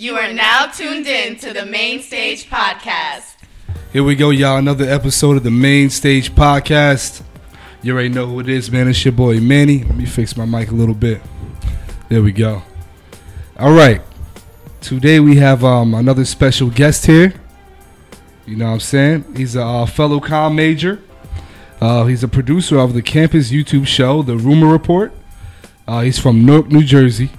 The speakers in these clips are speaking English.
You are now tuned in to the Main Stage Podcast. Here we go, y'all. Another episode of the Main Stage Podcast. You already know who it is, man. It's your boy Manny. Let me fix my mic a little bit. There we go. All right. Today we have um, another special guest here. You know what I'm saying? He's a uh, fellow com major. Uh, he's a producer of the campus YouTube show, The Rumor Report. Uh, he's from Newark, New Jersey,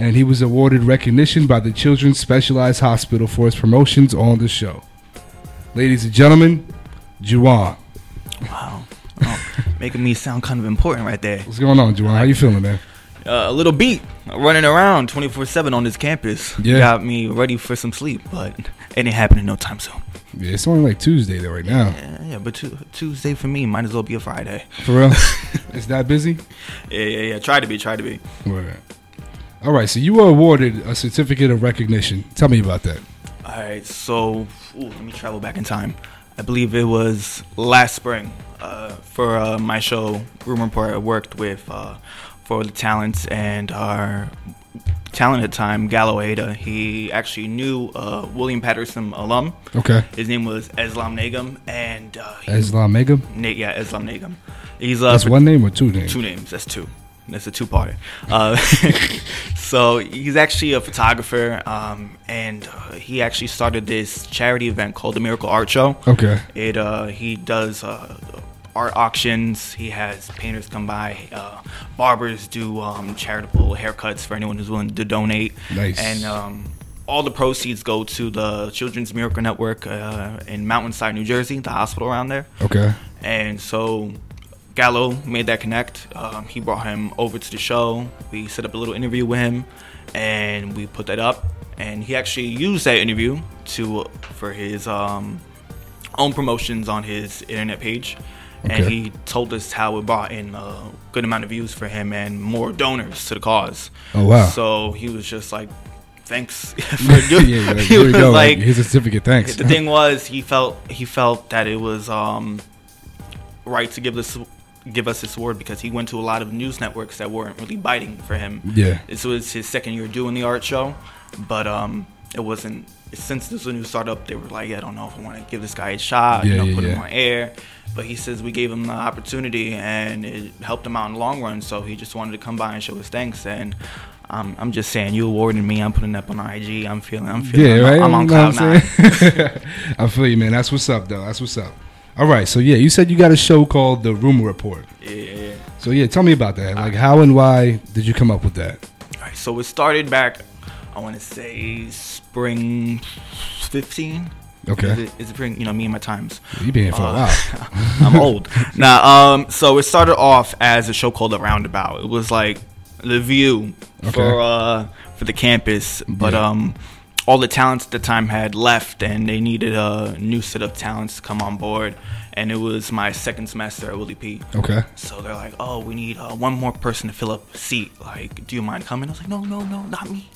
and he was awarded recognition by the Children's Specialized Hospital for his promotions on the show. Ladies and gentlemen, Juwon. Wow. Oh, making me sound kind of important right there. What's going on, Juwon? How you feeling, man? Uh, a little beat running around 24 7 on this campus. Yeah. Got me ready for some sleep, but it ain't happening no time soon. Yeah, it's only like Tuesday though right now. Yeah, yeah but tu- Tuesday for me might as well be a Friday. For real? it's that busy? Yeah, yeah, yeah. Try to be, try to be. Word. All right, so you were awarded a certificate of recognition. Tell me about that. All right, so ooh, let me travel back in time. I believe it was last spring uh, for uh, my show Rumor Report. I worked with uh, for the talents and our talent at the time, Gallo Ada. He actually knew uh, William Paterson alum. Okay. His name was Islam Nagum, and uh, he- Islam Megam? Na- yeah, Islam Nagum. He's uh, That's one name or two names? Two names. That's two. That's a two-parter. Uh, so he's actually a photographer, um, and uh, he actually started this charity event called the Miracle Art Show. Okay. It uh, he does uh, art auctions. He has painters come by. Uh, barbers do um, charitable haircuts for anyone who's willing to donate. Nice. And um, all the proceeds go to the Children's Miracle Network uh, in Mountainside, New Jersey, the hospital around there. Okay. And so Gallo made that connect. Um, he brought him over to the show. We set up a little interview with him, and we put that up. And he actually used that interview to for his um, own promotions on his internet page. And he told us how it brought in a good amount of views for him and more donors to the cause. Oh, wow. So he was just like, "Thanks for doing." yeah, like, he was go. like, a certificate. Thanks. the thing was he felt he felt that it was um, right to give this give us this award because he went to a lot of news networks that weren't really biting for him. Yeah. This was his second year doing the art show, but um, it wasn't. Since this was a new startup, they were like, "I don't know if I want to give this guy a shot, Yeah, you know, yeah, put him on air." But he says we gave him the opportunity, and it helped him out in the long run. So he just wanted to come by and show his thanks. And um, I'm just saying, you awarded me. I'm putting up on IG. I'm feeling. I'm feeling. Yeah, I'm, right. I'm on You cloud nine. I'm? I feel you, man. That's what's up, though. That's what's up. All right, so yeah, you said you got a show called The Rumor Report. Yeah, yeah, yeah. So yeah, tell me about that. Like, how and why did you come up with that? All right, so it started back, I want to say spring 15. Okay. Is it, is it spring? You know, me and my times. You been here for a Uh, while. I'm old. Now, um, so it started off as a show called The Roundabout. It was like the view Okay. for uh for the campus, but Yeah. um, all the talents at the time had left, and they needed a new set of talents to come on board. And it was my second semester at Willy P. Okay. So they're like, "Oh, we need uh, one more person to fill up a seat. Like, do you mind coming?" I was like, "No, no, no, not me."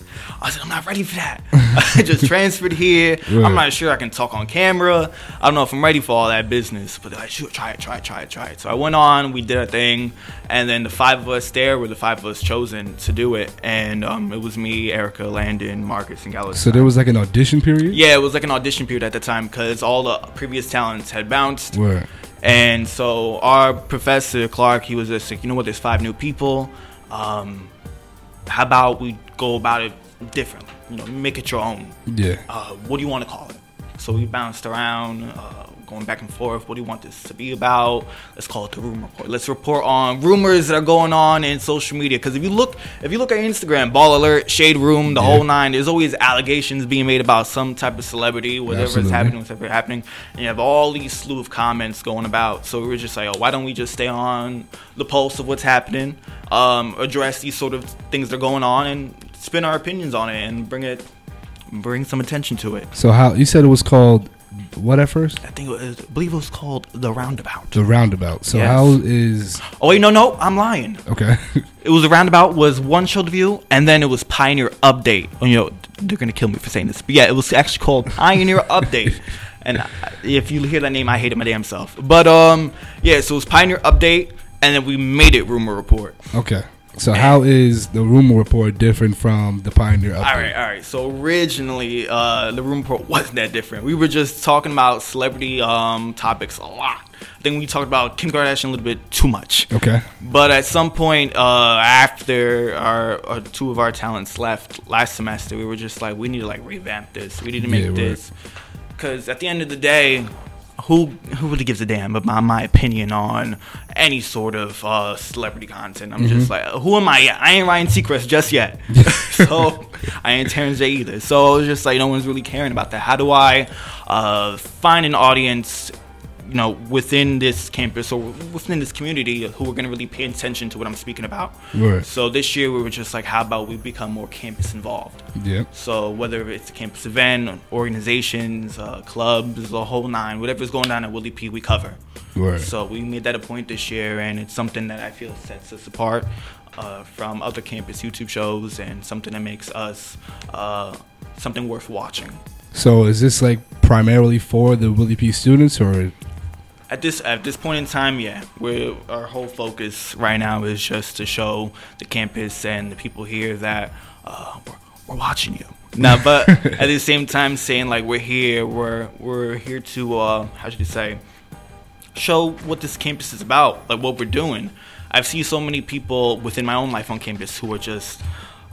I said, "I'm not ready for that. I just transferred here. Right. I'm not sure I can talk on camera. I don't know if I'm ready for all that business." But they're like, "Sure, try it, try it, try it, try it." So I went on. We did a thing, and then the five of us there were the five of us chosen to do it, and um, it was me, Erica, Landon, Marcus, and Gallus. So there was like an audition period. yeah, it was like an audition period at the time because all the previous talents had bounced. Word. And so our professor Clark, he was just like, you know what? There's five new people. Um, how about we go about it differently? You know, make it your own. Yeah. Uh, what do you want to call it? So we bounced around, uh, going back and forth. What do you want this to be about? Let's call it the rumor report. Let's report on rumors that are going on in social media. Because if you look, if you look at Instagram, Ball Alert, Shade Room, the Yeah. whole nine, there's always allegations being made about some type of celebrity, whatever Absolutely. is happening, whatever happening. And you have all these slew of comments going about. So we were just like, oh, why don't we just stay on the pulse of what's happening, um, address these sort of things that are going on, and spin our opinions on it and bring it, bring some attention to it. So how you said it was called what at first? I think it was, I believe it was called the Roundabout. The roundabout. So Yes. how is Oh wait, no, no, I'm lying. okay? It was the Roundabout was one show to view, and then it was Pioneer Update. Oh, you know, they're gonna kill me for saying this, but yeah, it was actually called Pioneer Update. And if you hear that name, I hate it my damn self. But um, yeah, so it was Pioneer Update, and then we made it Rumor Report. okay. So how is the rumor report different from the Pioneer update? All right, all right. So originally, uh, the rumor report wasn't that different. We were just talking about celebrity um, topics a lot. I think we talked about Kim Kardashian a little bit too much. Okay. But at some point, uh, after our, our two of our talents left last semester, we were just like, we need to like revamp this. We need to make Yeah, this because at the end of the day, who who really gives a damn about my opinion on any sort of uh, celebrity content? I'm Mm-hmm. just like, who am I yet? I ain't Ryan Seacrest just yet, so I ain't Terrence J either. So it's just like no one's really caring about that. How do I uh, find an audience? You know, within this campus or within this community, who are going to really pay attention to what I'm speaking about. Right. So this year we were just like, how about we become more campus involved? Yep. So whether it's a campus event, organizations, uh, clubs, the whole nine, whatever's going on at Willy P, we cover. Right. So we made that a point this year, and it's something that I feel sets us apart uh, from other campus YouTube shows, and something that makes us uh, something worth watching. So is this like primarily for the Willy P students or At this at this point in time, yeah, we our whole focus right now is just to show the campus and the people here that uh, we're, we're watching you. Now, but at the same time, saying like we're here, we're we're here to uh, how should you say, show what this campus is about, like what we're doing. I've seen so many people within my own life on campus who are just.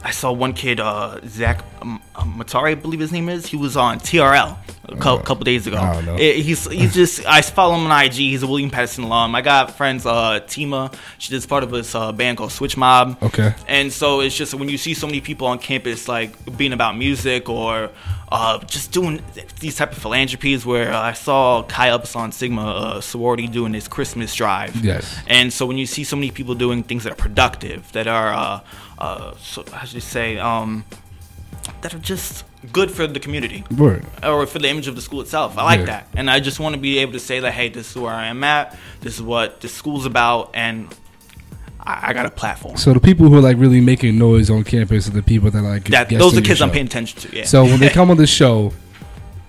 I saw one kid, uh, Zach um, um, Matari, I believe his name is. He was on TRL a cou- couple days ago. I don't know. It- he's he's just I follow him on IG. He's a William Paterson alum. I got friends, uh, Tima. She does part of this uh, band called Switch Mob. Okay. And so it's just when you see so many people on campus like being about music or uh, just doing these type of philanthropies. Where uh, I saw Chi Upsilon Sigma uh, sorority doing this Christmas drive. Yes. And so when you see so many people doing things that are productive, that are uh, uh, so how should you say um, that are just good for the community Word. or for the image of the school itself. I like Yeah. that, and I just want to be able to say that, hey, this is where I am at. This is what the school's about, and I, I got a platform. So the people who are like really making noise on campus are the people that like that those are the kids I'm paying attention to. Yeah. So when they come on the show,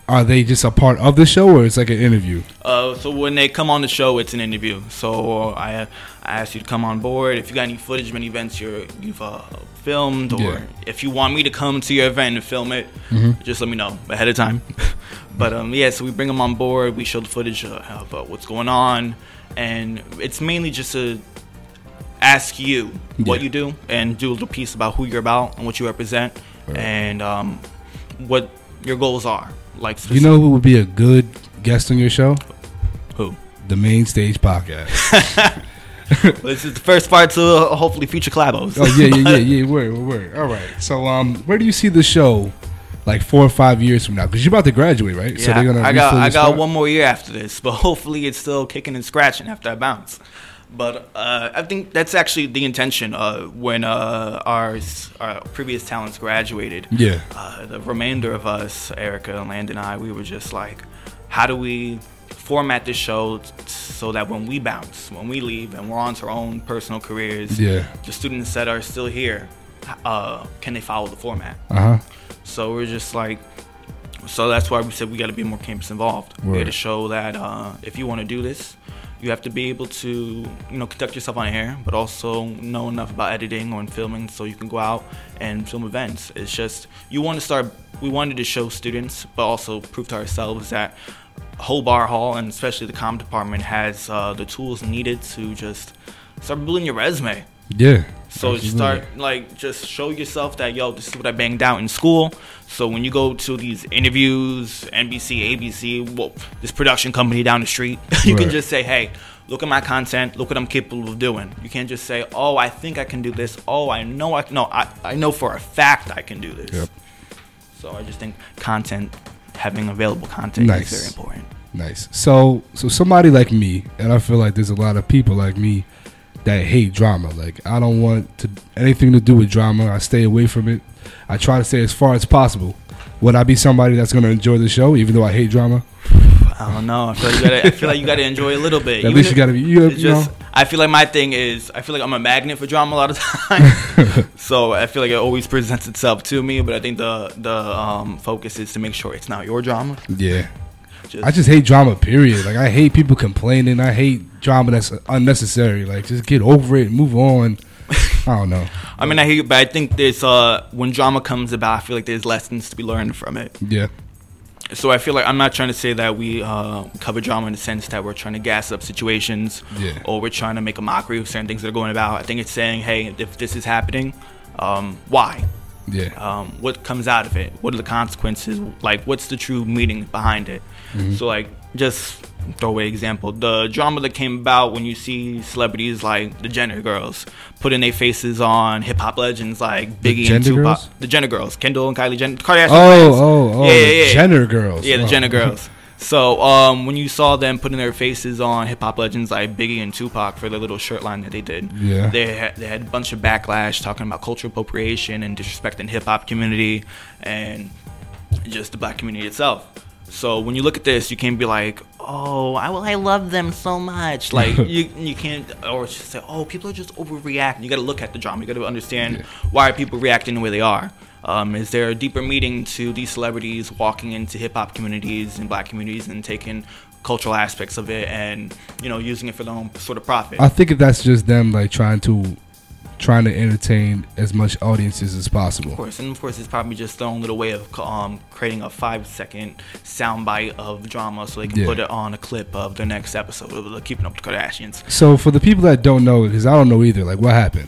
are they just a part of the show or it's like an interview? Uh, so when they come on the show, it's an interview. So I I ask you to come on board. If you got any footage of any events you're, you've uh, filmed, or Yeah. if you want me to come to your event and film it, just let me know ahead of time. but um, yeah, so we bring them on board. We show the footage of uh, what's going on, and it's mainly just to ask you what you do and do a little piece about who you're about and what you represent, Right. and um, what your goals are. Like You know who would be a good guest on your show? who. The Main Stage Podcast. this is the first part to uh, hopefully future collabos. oh yeah, yeah, yeah, yeah. Word, word. All right. So um, where do you see the show like four or five years from now? Because you're about to graduate, right? Yeah, I got I got spot? one more year after this, but hopefully it's still kicking and scratching after I bounce. But uh, I think that's actually the intention. Uh, when uh, our our previous talents graduated, Yeah. uh, the remainder of us, Erica and Landon and I, we were just like, how do we format this show t- so that when we bounce, when we leave, and we're on to our own personal careers, Yeah. the students that are still here, uh, can they follow the format? Uh huh. So we're just like, so that's why we said we got to be more campus involved. We Right. got to show that uh, if you want to do this, you have to be able to, you know, conduct yourself on air, but also know enough about editing or filming so you can go out and film events. It's just you want to start. We wanted to show students, but also prove to ourselves that Hobart Hall and especially the comm department has uh, the tools needed to just start building your resume. Yeah. So you Absolutely. start like just show yourself that yo, this is what I banged out in school. So when you go to these interviews, NBC, ABC, well, this production company down the street, you can just say, hey, look at my content, look what I'm capable of doing. You can't just say, oh, I think I can do this. Oh, I know I. No, I, I know for a fact I can do this. Yep. So I just think content, having available content Nice. is very important. Nice. So, so somebody like me, and I feel like there's a lot of people like me that hate drama. Like, I don't want to anything to do with drama. I stay away from it. I try to stay as far as possible. Would I be somebody that's going to enjoy the show, even though I hate drama? I don't know. I feel like you gotta. I feel like you gotta enjoy a little bit. At Even least you got to be. You, you know, just I feel like my thing is I feel like I'm a magnet for drama a lot of time. so I feel like it always presents itself to me, but I think the the um, focus is to make sure it's not your drama. yeah. Just, I just hate drama. Period. Like, I hate people complaining. I hate drama that's unnecessary. Like, just get over it and move on. I don't know. I mean, I hear you, but I think there's uh when drama comes about, I feel like there's lessons to be learned from it. Yeah. So I feel like I'm not trying to say that we uh, cover drama in the sense that we're trying to gas up situations Yeah. or we're trying to make a mockery of certain things that are going about. I think it's saying, hey, if this is happening, um, why? Yeah. Um, what comes out of it? What are the consequences? Like, what's the true meaning behind it? So, like, just throwaway example: the drama that came about when you see celebrities like the Jenner girls putting their faces on hip hop legends like Biggie and Tupac. girls? The Jenner girls, Kendall and Kylie Jenner, Kardashian. oh, oh, oh. Yeah, the yeah, yeah. Jenner girls. Yeah, the Oh. Jenner girls. So um, when you saw them putting their faces on hip hop legends like Biggie and Tupac for their little shirt line that they did, Yeah. they had, they had a bunch of backlash talking about cultural appropriation and disrespecting hip hop community and just the black community itself. So when you look at this, you can't be like, "Oh, I well, I love them so much." Like you, you can't, or just say, "Oh, people are just overreacting." You got to look at the drama. You got to understand Yeah. why are people reacting the way they are. Um, is there a deeper meaning to these celebrities walking into hip hop communities and black communities and taking cultural aspects of it and you know using it for their own sort of profit? I think if that's just them like trying to trying to entertain as much audiences as possible. Of course, and of course, it's probably just their own little way of um, creating a five-second soundbite of drama, so they can Yeah. put it on a clip of their next episode of Keeping Up with the Kardashians. So for the people that don't know, because I don't know either, like what happened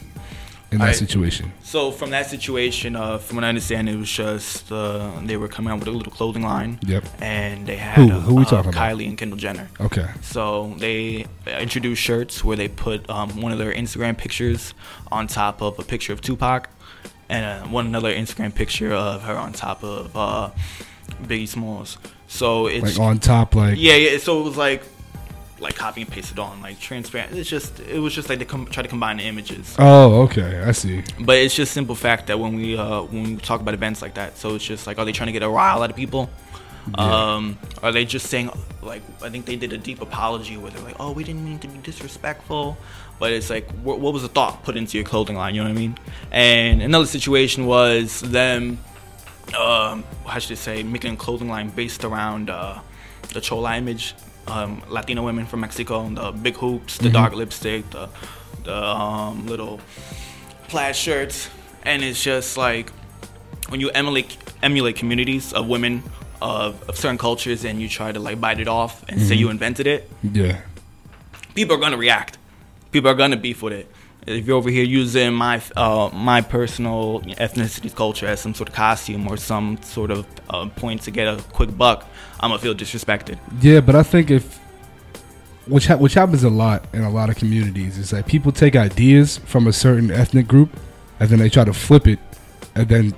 in that Alright. situation? So from that situation, uh, from what I understand, it was just uh, they were coming out with a little clothing line, Yep. and they had Who? uh, Who we uh, talking about? Kylie and Kendall Jenner. Okay. So they introduced shirts where they put um, one of their Instagram pictures on top of a picture of Tupac, and uh, one another Instagram picture of her on top of uh, Biggie Smalls. So it's Like on top, like yeah, yeah. So it was like like copy and paste it on like transparent. It's just it was just like they com- try to combine the images. Oh, okay. I see. But it's just simple fact that when we uh, when we talk about events like that, so it's just like, are they trying to get a rile out of people? Yeah. Um, are they just saying like I think they did a deep apology where they're like, oh, we didn't mean to be disrespectful, but it's like, what, what was the thought put into your clothing line? You know what I mean? And another situation was them, um, how should I say, making a clothing line based around uh, the chola image, um, Latino women from Mexico, the big hoops, the Mhm. dark lipstick, the the um, little plaid shirts, and it's just like when you emulate emulate communities of women of, of certain cultures and you try to like bite it off and say Mhm. you invented it, Yeah. people are gonna react. People are gonna beef with it. If you're over here using my uh, my personal ethnicity culture as some sort of costume or some sort of uh, point to get a quick buck, I'm gonna feel disrespected. Yeah, but I think if which ha- which happens a lot in a lot of communities is that people take ideas from a certain ethnic group and then they try to flip it and then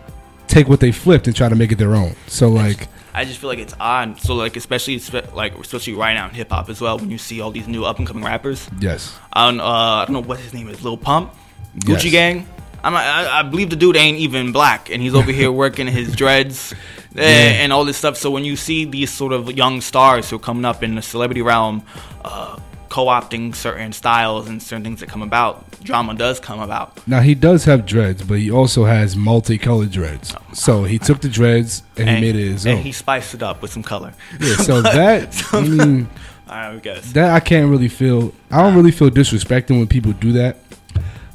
take what they flipped and try to make it their own. So like I just feel like it's odd. So like especially spe- like especially right now in hip hop as well when you see all these new up and coming rappers. yes. I don't, uh, I don't know what his name is, Lil Pump, Gucci Yes. Gang. I'm, I, I believe the dude ain't even black, and he's over here working his dreads and, Yeah. and all this stuff. So when you see these sort of young stars who are coming up in the celebrity realm, uh, co-opting certain styles and certain things that come about, drama does come about. Now he does have dreads, but he also has multicolored dreads. So he took the dreads and, he made it his and own. he spiced it up with some color. yeah, so that I mean I guess. that I can't really feel. I don't really feel disrespecting when people do that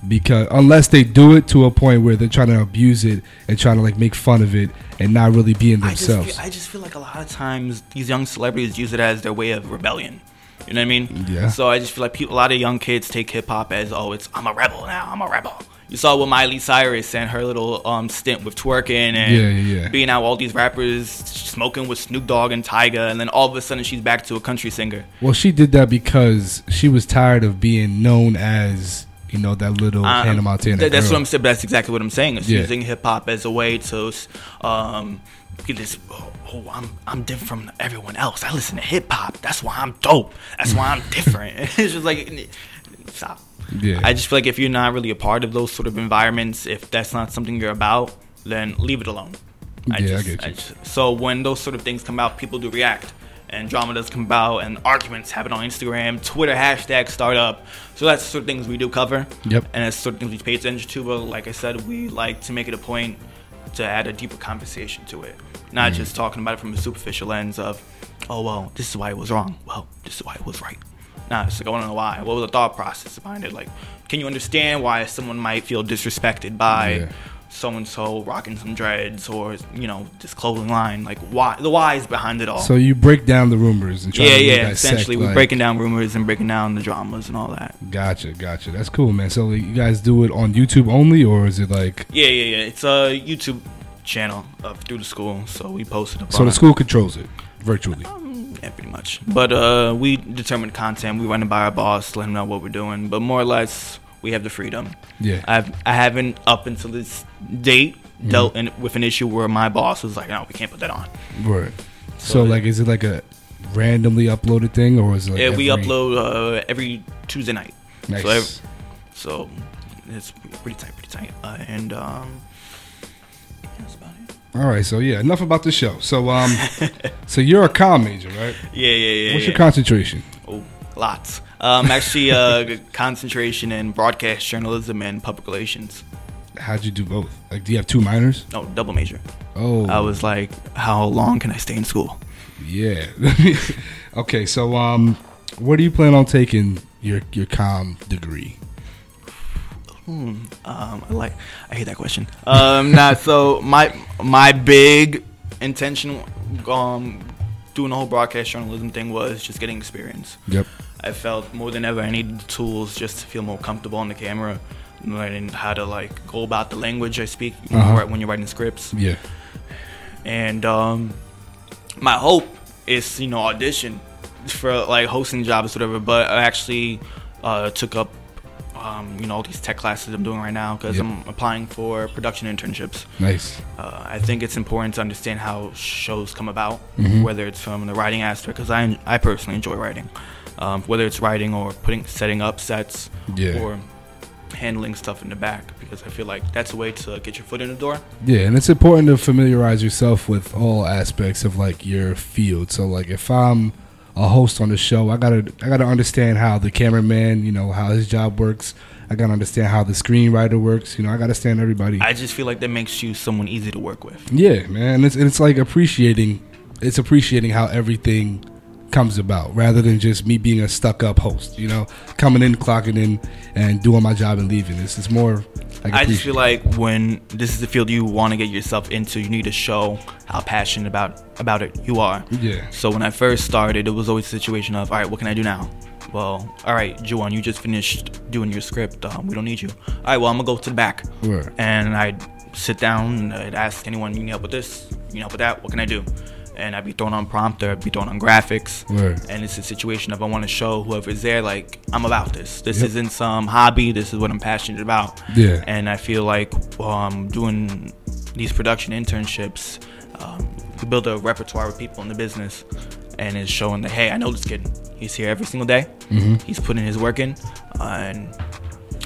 because unless they do it to a point where they're trying to abuse it and trying to like make fun of it and not really being I just, themselves. feel, I just feel like a lot of times these young celebrities use it as their way of rebellion. You know what I mean? Yeah. So I just feel like people, a lot of young kids take hip hop as, oh, it's I'm a rebel now. I'm a rebel. You saw with Miley Cyrus and her little um, stint with twerking and Yeah, yeah, being out all these rappers smoking with Snoop Dogg and Tyga, and then all of a sudden she's back to a country singer. well, she did that because she was tired of being known as you know that little Um, Hannah Montana. th- that's girl. what I'm saying. That's exactly what I'm saying. It's Yeah. using hip hop as a way to um, be this. Oh, oh, I'm I'm different from everyone else. I listen to hip hop. That's why I'm dope. That's why I'm different. it's just like stop. Yeah. I just feel like if you're not really a part of those sort of environments, if that's not something you're about, then leave it alone. Yeah, I get you. just- so when those sort of things come out, people do react, and drama does come about, and arguments happen on Instagram, Twitter hashtags start up. So that's sort of things we do cover. Yep. And that's sort of things we pay attention to. But like I said, we like to make it a point to add a deeper conversation to it, not Mm. just talking about it from a superficial lens of, oh well, this is why it was wrong. Well, this is why it was right. Nah, it's like I want to know why. What was the thought process behind it? Like, can you understand why someone might feel disrespected by Yeah. So and so rocking some dreads or you know this clothing line? Like, why the whys behind it all? So you break down the rumors and try yeah, to yeah. Essentially, we're like- breaking down rumors and breaking down the dramas and all that. Gotcha, gotcha. That's cool, man. So you guys do it on YouTube only, or is it like Yeah, yeah, yeah. It's a YouTube channel uh, through the school, so we posted so the school controls it virtually? Yeah, pretty much. But uh, we determine content. We run it by our boss, let him know what we're doing. But more or less, we have the freedom. Yeah, I've I haven't up until this date Mm-hmm. dealt in, with an issue where my boss was like, "No, we can't put that on." right. So, So- like, is it like a randomly uploaded thing, or is it? Like yeah, we upload uh, every Tuesday night, Nice. so ev- so it's pretty tight, pretty tight. Uh, and um, that's about it. All right, so yeah, enough about the show. So um, so you're a comm major, right? Yeah, yeah, yeah. What's yeah. your concentration? Oh, lots. Um, actually, uh, concentration in broadcast journalism and public relations. How'd you do both? Like, do you have two minors? No, double major. Oh, I was like, how long can I stay in school? yeah. okay, so um, where do you plan on taking your your comm degree? Um, I like, I hate that question. Um, nah, so my my big intention, um, doing the whole broadcast journalism thing was just getting experience. Yep. I felt more than ever I needed the tools just to feel more comfortable on the camera, learning how to like go about the language I speak when, Uh-huh. you're, when you're writing scripts. Yeah. and um, my hope is you know audition for like hosting jobs or whatever but i actually uh, took up um, you know all these tech classes i'm doing right now because Yep. i'm applying for production internships Nice. uh, i think it's important to understand how shows come about Mhm. whether it's from the writing aspect because I, I personally enjoy writing um, whether it's writing or putting setting up sets Yeah. or handling stuff in the back because i feel like that's a way to get your foot in the door Yeah, and it's important to familiarize yourself with all aspects of like your field. So like if I'm a host on the show, I gotta I gotta understand how the cameraman, you know, how his job works. I gotta understand how the screenwriter works. You know, I gotta understand everybody. i just feel like that makes you someone easy to work with yeah, man. It's it's like appreciating it's appreciating how everything comes about rather than just me being a stuck up host, you know, coming in, clocking in and doing my job and leaving. This is more like I just feel like when this is the field you want to get yourself into, you need to show how passionate about about it you are. Yeah. So when I first started, it was always a situation of, all right, what can I do now? Well, all right, Juwon, you just finished doing your script. Um, we don't need you. All right, well, I'm gonna go to the back, Word. and I'd sit down and I'd ask anyone, you need help with this? You need help with that? What can I do? And I'd be thrown on prompter, I'd be thrown on graphics, Word. and it's a situation of I want to show whoever's there, like I'm about this. This Yep. isn't some hobby. This is what I'm passionate about. Yeah. And I feel like um, doing these production internships, um, you build a repertoire with people in the business, and it's showing that hey, I know this kid. He's here every single day. Mhm. He's putting his work in, uh, and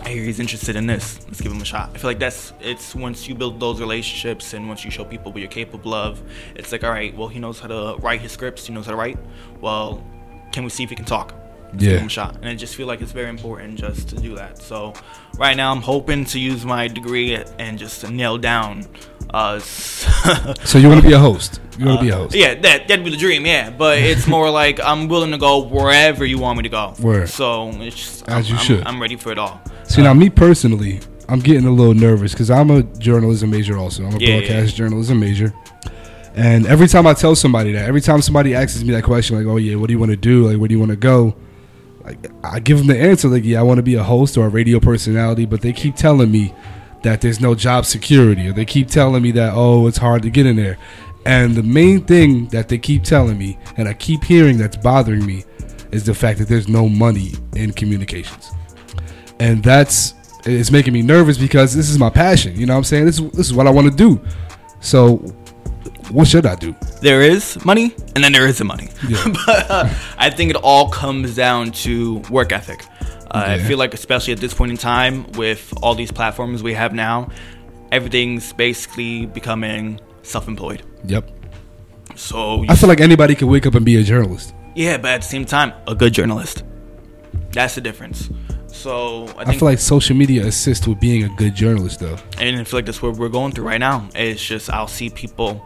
I hear he's interested in this. Let's give him a shot. I feel like that's it's once you build those relationships and once you show people what you're capable of, it's like all right, well he knows how to write his scripts. He knows how to write. Well, can we see if he can talk? Let's Yeah. give him a shot. And I just feel like it's very important just to do that. So right now I'm hoping to use my degree and just to nail down. Uh, So you want to be a host? You want to be a host? yeah, that that'd be the dream. Yeah, but it's more like I'm willing to go wherever you want me to go. Word. So it's just, As I'm, you I'm- should. I'm ready for it all. See now, me personally, I'm getting a little nervous because I'm a journalism major. Also, I'm a Yeah, yeah, broadcast journalism major. And every time I tell somebody that, every time somebody asks me that question, like, "Oh yeah, what do you want to do? Like, where do you want to go?" Like, I give them the answer, like, "Yeah, I want to be a host or a radio personality," but they keep telling me that there's no job security, or they keep telling me that, "Oh, it's hard to get in there." And the main thing that they keep telling me, and I keep hearing that's bothering me, is the fact that there's no money in communications and that's it's making me nervous because this is my passion. You know what I'm saying? This is this is what I want to do. So what should I do? There is money, and then there isn't money. Yeah. but uh, I think it all comes down to work ethic. Uh, I feel like, especially at this point in time, with all these platforms we have now, everything's basically becoming self-employed. Yep. So I feel like anybody can wake up and be a journalist. Yeah, but at the same time, a good journalist. That's the difference. So I I, feel like social media assists with being a good journalist, though. and I feel like that's what we're going through right now. It's just I'll see people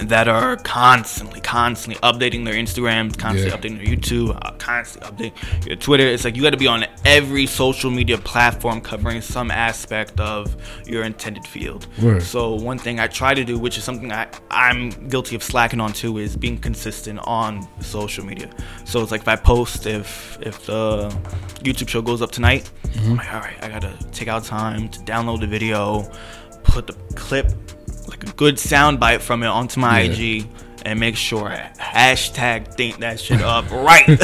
that are constantly, constantly updating their Instagrams, constantly Yeah. updating their YouTube, uh, constantly updating your Twitter. It's like you got to be on every social media platform covering some aspect of your intended field. Word. So one thing I try to do, which is something I, I'm guilty of slacking on too, is being consistent on social media. So it's like if I post, if if the YouTube show goes up tonight, I'm like, all right, I gotta take out time to download the video, put the clip, good sound bite from it onto my Yeah. IG. And make sure hashtag think that shit up right. and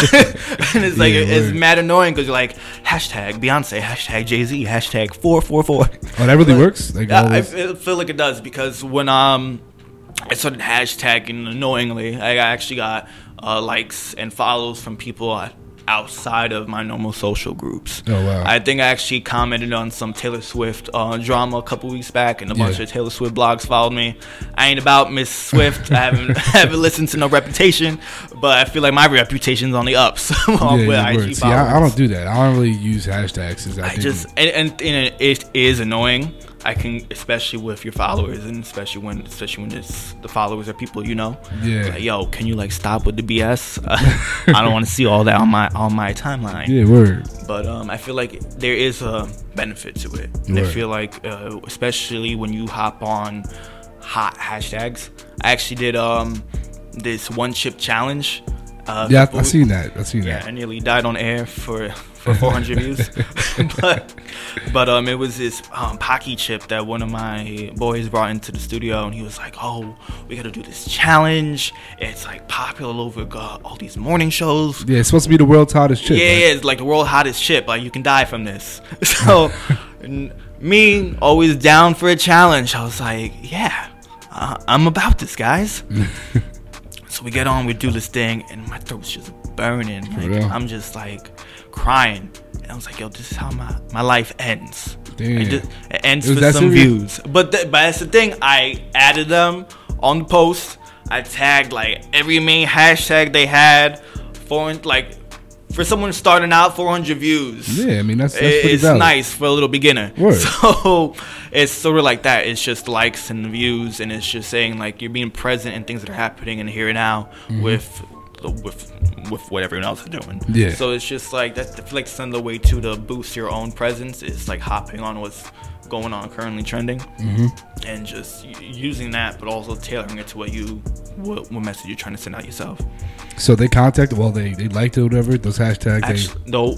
it's like Yeah, it's mad annoying because you're like hashtag Beyonce, hashtag Jay Z, hashtag four four four. Oh, that really works. Like I always? feel, like it does because when um I started hashtagging annoyingly, I actually got uh, likes and follows from people uh, outside of my normal social groups. Oh, wow. I think I actually commented on some Taylor Swift uh, drama a couple weeks back, and a bunch Yeah. of Taylor Swift blogs followed me. I ain't about Miss Swift. I haven't haven't listened to no Reputation, but I feel like my reputation's on the ups. yeah, with IG. See, I, I don't do that. I don't really use hashtags. I, I just and, and, and it is annoying. I can, especially with your followers, and especially when, especially when it's the followers are people you know. Yeah. Like, yo, can you like stop with the BS? I don't want to see all that on my on my timeline. yeah, word. But um, I feel like there is a benefit to it. And I feel like, uh, especially when you hop on hot hashtags. I actually did um this one chip challenge. Uh, Yeah, I, couple- I seen that. I've seen that. yeah, I nearly died on air for for 400 views. but but um, it was this um, Paqui chip that one of my boys brought into the studio, and he was like, "Oh, we got to do this challenge. It's like popular over uh, all these morning shows. Yeah, it's supposed to be the world's hottest chip. yeah, right? yeah, it's like the world hottest chip. Like you can die from this. So n- me always down for a challenge. I was like, yeah, uh, I'm about this, guys. So we get on, we do this thing, and my throat's just burning. Like? I'm just like crying. And I was like, yo, this is how my, my life ends. Damn. It, just, it ends It for some serious? views. But, th- but that's the thing. I added them on the post. I tagged like every main hashtag they had. For like for someone starting out, 400 views. Yeah, I mean that's, that's it's valid. nice for a little beginner. Word. So it's sort of like that. It's just likes and views, and it's just saying like you're being present in things that are happening in here and now with with with what everyone else is doing. Mm-hmm. Yeah. So it's just like that's I feel like another way to to boost your own presence. It's like hopping on what's going on currently trending, Mm-hmm. and just using that, but also tailoring it to what you what, what message you're trying to send out yourself. So they contacted. Well, they they liked it, or whatever. Those hashtags. Actually, no,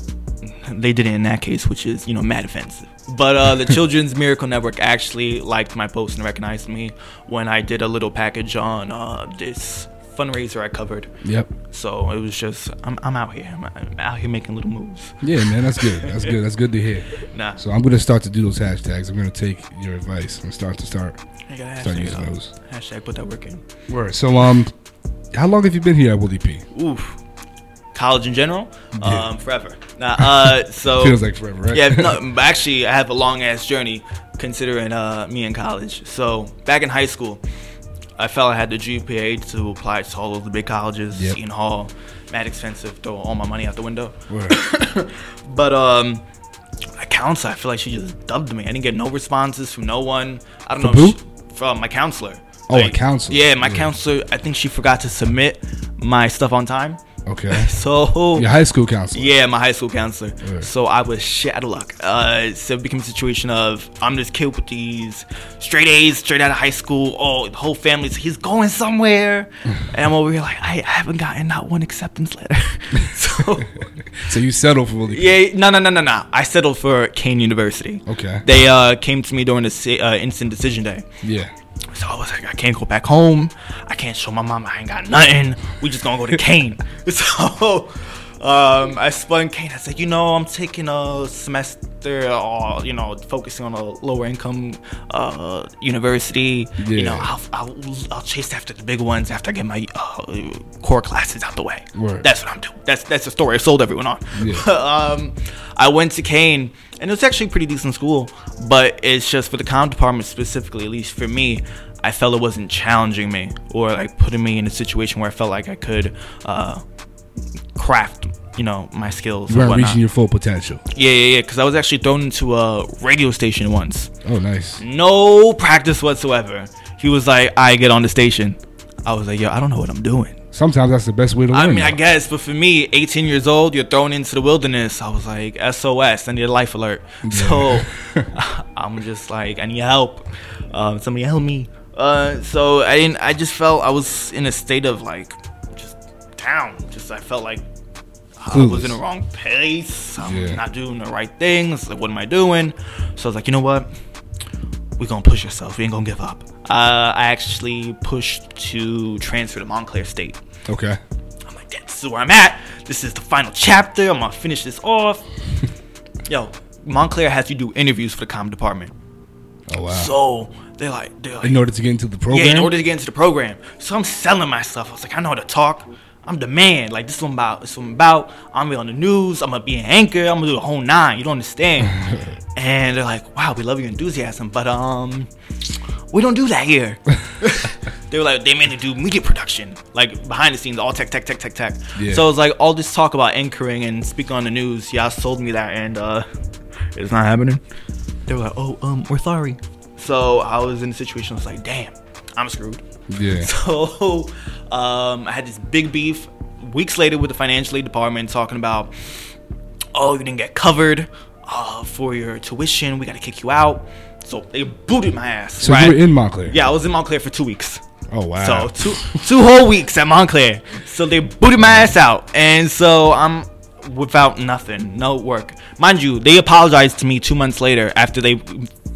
they did it in that case, which is you know mad offensive. But uh, the Children's Miracle Network actually liked my post and recognized me when I did a little package on uh, this fundraiser I covered. yep. So it was just I'm, I'm out here. I'm, I'm out here making little moves. Yeah, man, that's good. That's good. That's good to hear. Nah, So I'm gonna start to do those hashtags. I'm gonna take your advice and start to start I gotta start using up. those. hashtag put that work in. Word. So um, how long have you been here at Willy P? Oof. College in general, Yeah. um, forever. Nah, uh, so Feels like forever, right? yeah, no, actually, I have a long ass journey considering uh, me in college. So back in high school, I felt I had the GPA to apply to all of the big colleges, Yep. Seton Hall, mad expensive, throw all my money out the window. But um, my counselor, I feel like she just dubbed me. I didn't get no responses from no one. I don't From know. who? she- from my counselor. Oh, a counselor. Yeah, my Yeah. counselor. I think she forgot to submit my stuff on time. Okay. So Your high school counselor. yeah, my high school counselor. Right. So I was shit out of luck. Uh, so it became a situation of I'm this kid with these straight A's, straight out of high school. Oh, the whole family's he's going somewhere, and I'm over here like I haven't gotten not one acceptance letter. so So you settled for P. yeah, no, no, no, no, no. I settled for Kean University. Okay. They uh, came to me during the uh, instant decision day. Yeah. So I was like, I can't go back home. I can't show my mom I ain't got nothing. We just gonna go to Kean. So um, I spun Kean. I said, you know, I'm taking a semester, uh, you know, focusing on a lower income uh, university. You know, I'll, I'll, I'll chase after the big ones after I get my uh, core classes out the way. Word. That's what I'm doing. That's that's the story I sold everyone on. Yeah. um, I went to Kean, and it was actually a pretty decent school, but it's just for the comm department specifically, at least for me, I felt it wasn't challenging me or like putting me in a situation where I felt like I could uh, craft, you know, my skills. You weren't reaching your full potential. yeah, yeah, yeah. Because I was actually thrown into a radio station once. Oh, nice. No practice whatsoever. He was like, "I get on the station." I was like, yo, I don't know what I'm doing. Sometimes that's the best way to learn. I mean, I guess, but for me, 18 years old, you're thrown into the wilderness. I was like, SOS, I need a life alert. So I'm just like, I need help. Um, somebody help me. Uh, so I didn't. I just felt I was in a state of like, just down. Just I felt like I was in the wrong place. I'm Yeah. not doing the right things. Like, what am I doing? So I was like, you know what? We're gonna push yourself. We ain't gonna give up. Uh, I actually pushed to transfer to Montclair State. Okay. I'm like, "Damn, this is where I'm at. This is the final chapter. I'm gonna finish this off. Yo, Montclair has you do interviews for the comm department. Oh wow. So they're like, they're like, in order to get into the program. yeah, in order to get into the program. So I'm selling myself. I was like, I know how to talk. I'm the man. Like this is what I'm about. This is what I'm about. I'm be on the news. I'm gonna be an anchor. I'm gonna do the whole nine. You don't understand. and they're like, Wow, we love your enthusiasm, but um, we don't do that here. they were like, they meant to do media production, like behind the scenes, all tech, tech, tech, tech, tech. Yeah. So it's like all this talk about anchoring and speaking on the news. Y'all sold me that, and uh, it's not happening. They were like, Oh, um, we're sorry. So I was in a situation. I was like, Damn, I'm screwed. Yeah. So um, I had this big beef weeks later with the financial aid department talking about, oh, you didn't get covered uh, for your tuition. We got to kick you out. So they booted my ass. So right? you were in Montclair. Yeah, I was in Montclair for two weeks. Oh wow. So two two whole weeks at Montclair. So they booted my ass out, and so I'm without nothing, no work. Mind you, they apologized to me two months later after they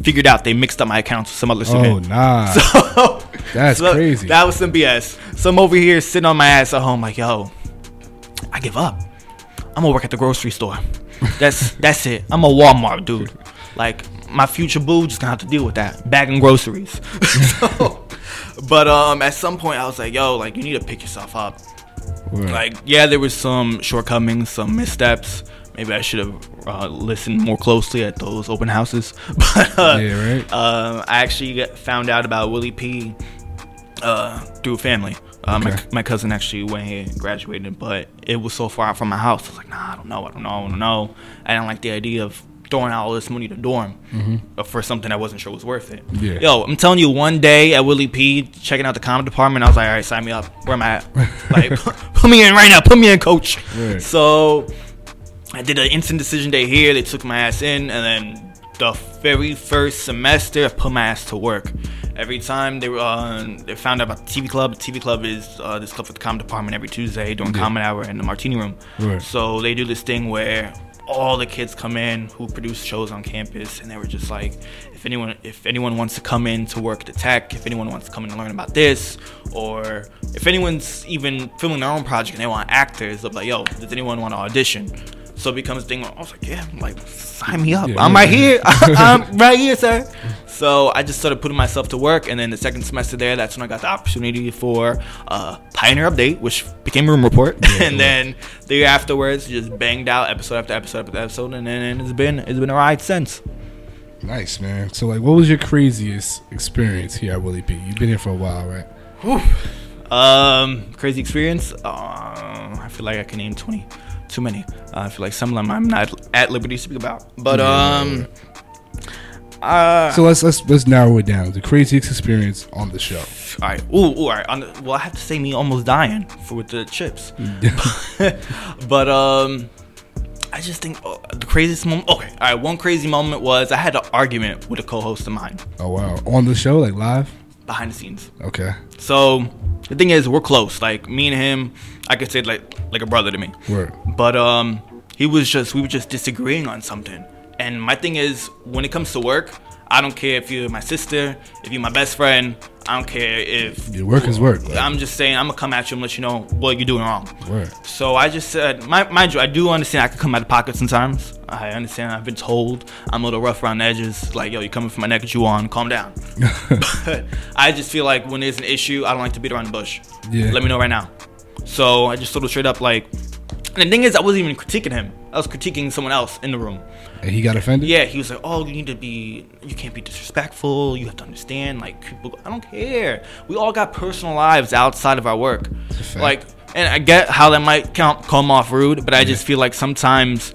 figured out they mixed up my accounts with some other oh student. nah. So That's so crazy. That was some BS. So I'm over here sitting on my ass at home, like, yo, I give up. I'm gonna work at the grocery store. That's that's it. I'm a Walmart dude. Like my future boo just gonna have to deal with that. Bagging groceries. so, but um, at some point I was like, yo, like you need to pick yourself up. Word. Like, yeah, there was some shortcomings, some missteps. Maybe I should have uh, listened more closely at those open houses. But uh, Yeah, right. um, I actually got- found out about Willy P uh, through family. Uh, my, Okay. my cousin actually went here and graduated, but it was so far out from my house. I was like, nah, I don't know, I don't know, I don't know. I didn't like the idea of throwing out all this money to dorm uh, for something I wasn't sure was worth it. Mm-hmm. Yeah. Yo, I'm telling you, one day at Willy P, checking out the comm department, I was like, all right, sign me up. Where am I at? like, put me in right now. Put me in, coach. Right. So I did an instant decision day here. They took my ass in, and then the very first semester, I put my ass to work. Every time they were, uh, they found out about the TV Club. The TV Club is uh, this club for the comm department every Tuesday during Yeah. common hour in the Martini Room. Right. So they do this thing where all the kids come in who produce shows on campus, and they were just like, if anyone if anyone wants to come in to work the tech, if anyone wants to come in and learn about this, or if anyone's even filming their own project and they want actors, they'll be like, yo, does anyone want to audition? So it becomes a thing. Where I was like, yeah, I'm like sign me up. Yeah, I'm yeah. right here. I'm right here, sir. So I just started putting myself to work, and then the second semester there, that's when I got the opportunity for uh, Pioneer Update, which became Rumor Report, and then the year afterwards, just banged out episode after episode after episode, and then it's been it's been a ride since. Nice man. So like, what was your craziest experience here at Willy P? You've been here for a while, right? Um, crazy experience. Uh, I feel like I can name twenty, too many. Uh, I feel like some of them I'm not at liberty to speak about, but um. Uh, So let's let's let's narrow it down. The craziest experience on the show. All right. Ooh, ooh, all right. On the, well, I have to say me almost dying for with the chips. but um, I just think oh, the craziest moment. Okay. All right. One crazy moment was I had an argument with a co-host of mine oh wow. On the show, like live. Behind the scenes. Okay. So the thing is, we're close. Like me and him, I could say like like a brother to me. Word. But um, he was just we were just disagreeing on something. And my thing is, when it comes to work, I don't care if you're my sister, if you're my best friend. I don't care if Your work is work. Like, I'm just saying, I'm gonna come at you and let you know what you're doing wrong. word. So I just said, my, mind you, I do understand I can come out of pocket sometimes. I understand. I've been told I'm a little rough around the edges. Like, yo, you're coming for my neck, you on? Calm down. but I just feel like when there's an issue, I don't like to beat around the bush. Yeah. Let me know right now. So I just told him straight up, like, and the thing is, I wasn't even critiquing him. I was critiquing someone else in the room. And he got offended. Yeah, he was like, "Oh, you need to be, you can't be disrespectful. You have to understand, like, people. I don't care. We all got personal lives outside of our work. Like, and I get how that might count, come off rude, but I just feel like sometimes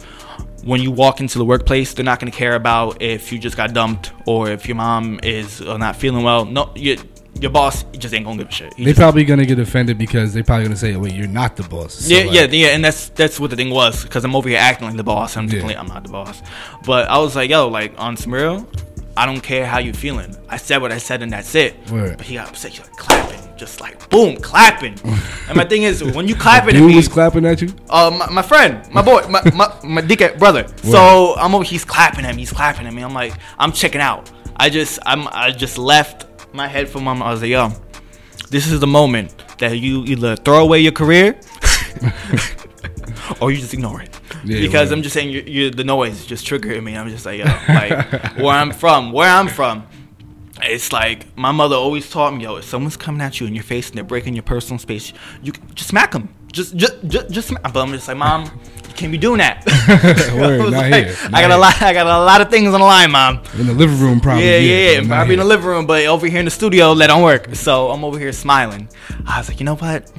when you walk into the workplace, they're not gonna care about if you just got dumped or if your mom is not feeling well. No, you, your boss just ain't gonna give a shit. He They just- probably gonna get offended because they probably gonna say, "Wait, you're not the boss." So, yeah, like, yeah, yeah, and that's that's what the thing was because I'm over here acting like the boss. I'm Yeah. definitely I'm not the boss, but I was like, yo, like on some real, I don't care how you feeling. I said what I said and that's it. Word. But he got upset. He's like clapping, just like boom, clapping. and my thing is, when you clapping at Dude me, was clapping at you. uh, my, my friend, my boy, my my, my dickhead brother. So I'm over. He's clapping at me. He's clapping at me. I'm like, I'm checking out. I just, I'm, I just left my head from him. I was like, yo, this is the moment that you either throw away your career or you just ignore it. Yeah, because word. I'm just saying, you, you, the noise just triggered me. I'm just like, yo, like where I'm from, where I'm from. It's like my mother always taught me, yo, if someone's coming at you in your face and they're breaking your personal space, you just smack them. Just, just, just, just. But I'm just like, mom, you can't be doing that. Word, I not like, here, I not got a lot. I got a lot of things on the line, mom. In the living room, probably. Yeah, yeah, yeah. Probably in the living room, but over here in the studio, that don't work. So I'm over here smiling. I was like, you know what?